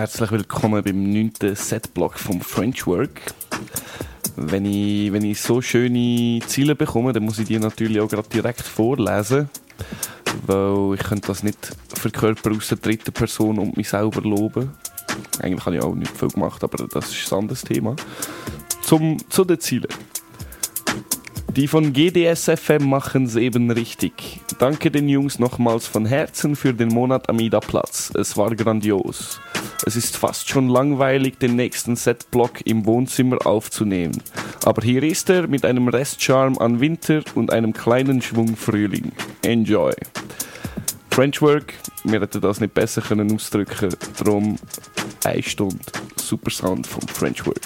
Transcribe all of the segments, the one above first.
Herzlich willkommen beim neunten Setblock vom French Work. Wenn ich, wenn ich so schöne Ziele bekomme, dann muss ich die natürlich auch gerade direkt vorlesen, weil ich könnte das nicht verkörpern aus der dritten Person und mich selber loben. Eigentlich habe ich auch nicht viel gemacht, aber das ist ein anderes Thema. Zum, zu den Zielen. Die von GDSFM machen es eben richtig. Danke den Jungs nochmals von Herzen für den Monat Amida Platz. Es war grandios. Es ist fast schon langweilig, den nächsten Setblock im Wohnzimmer aufzunehmen. Aber hier ist er mit einem Restcharme an Winter und einem kleinen Schwung Frühling. Enjoy! Frenchwork, wir hätten das nicht besser können ausdrücken. Darum eine Stunde Super Sound vom Frenchwork.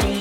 Thank you.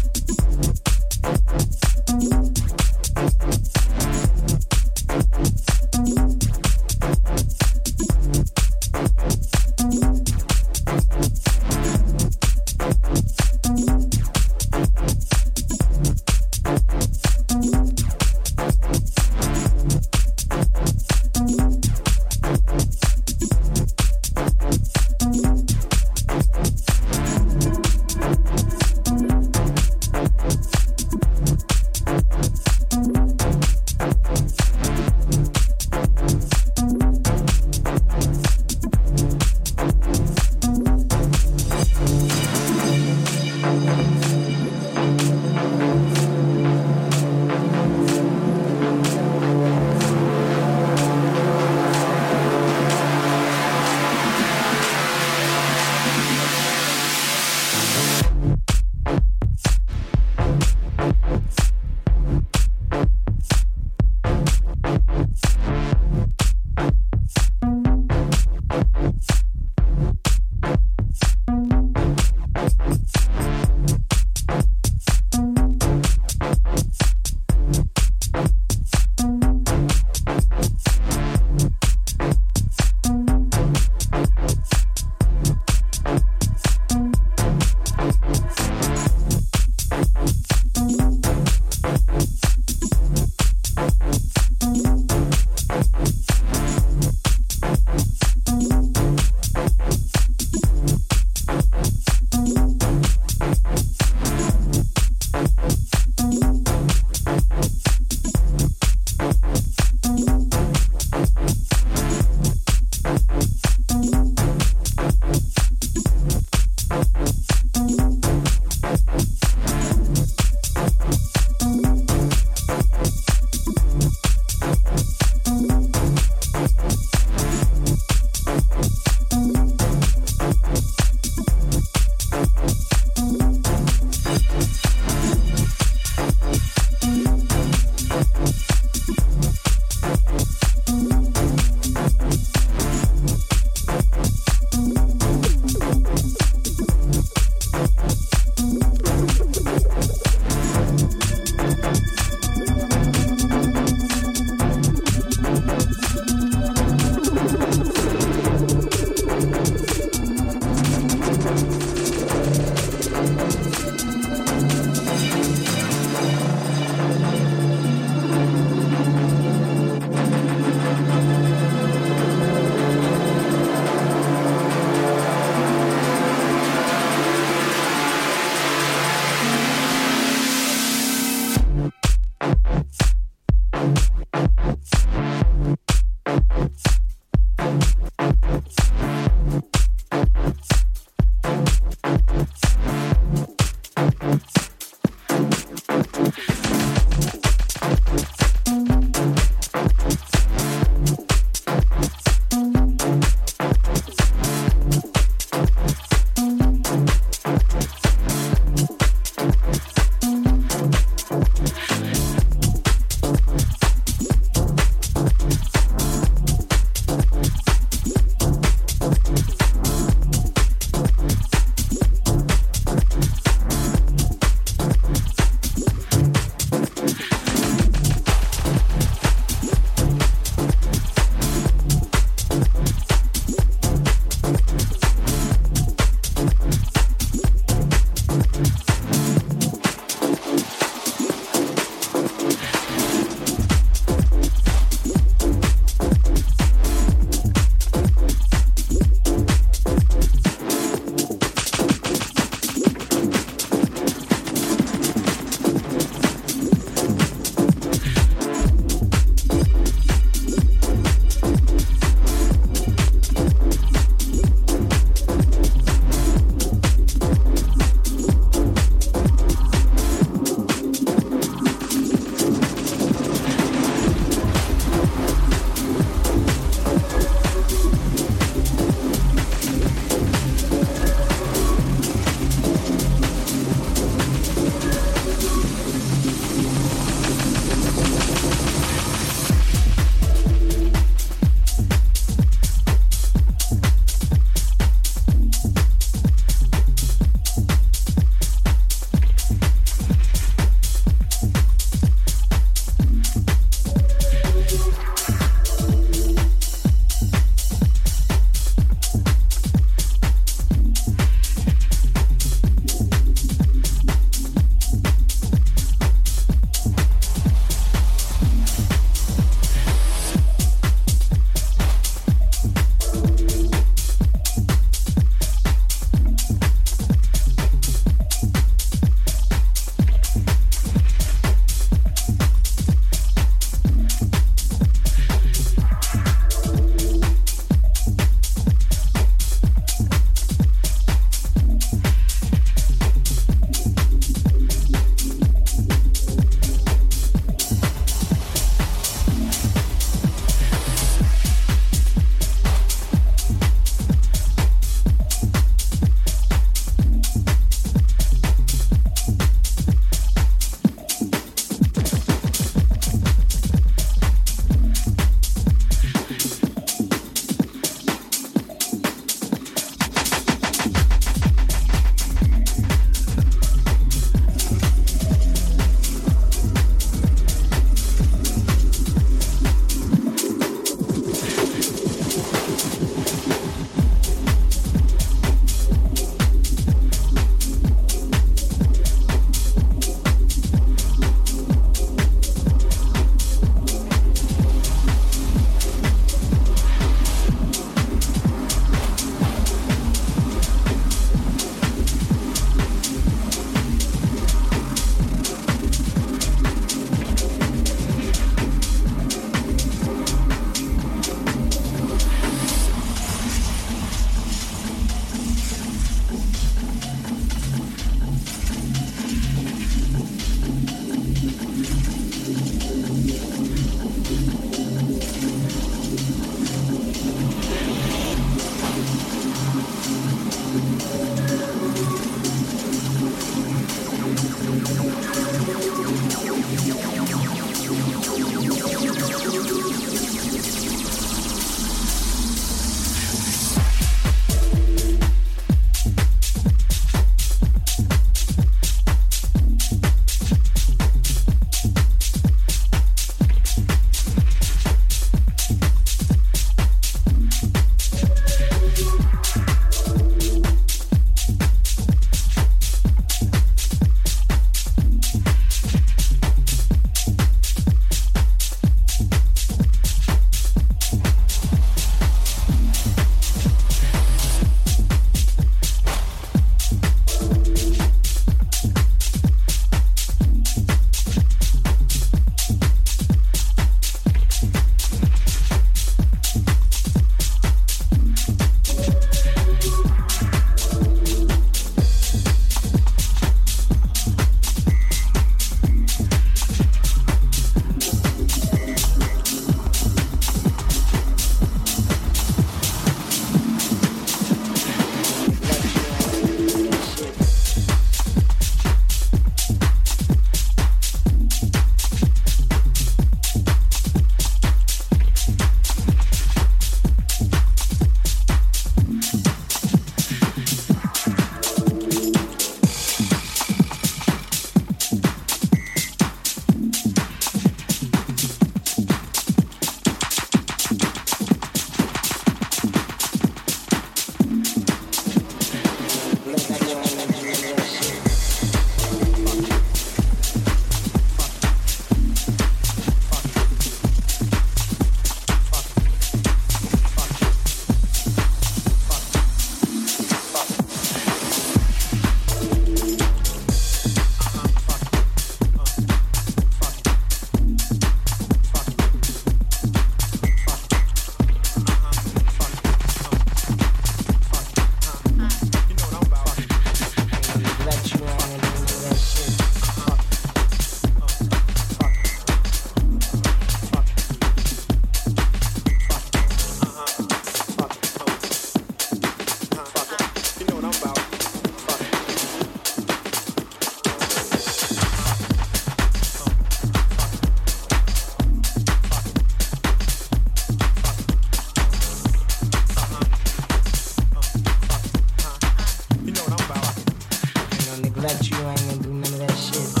left you, I ain't gonna do none of that shit.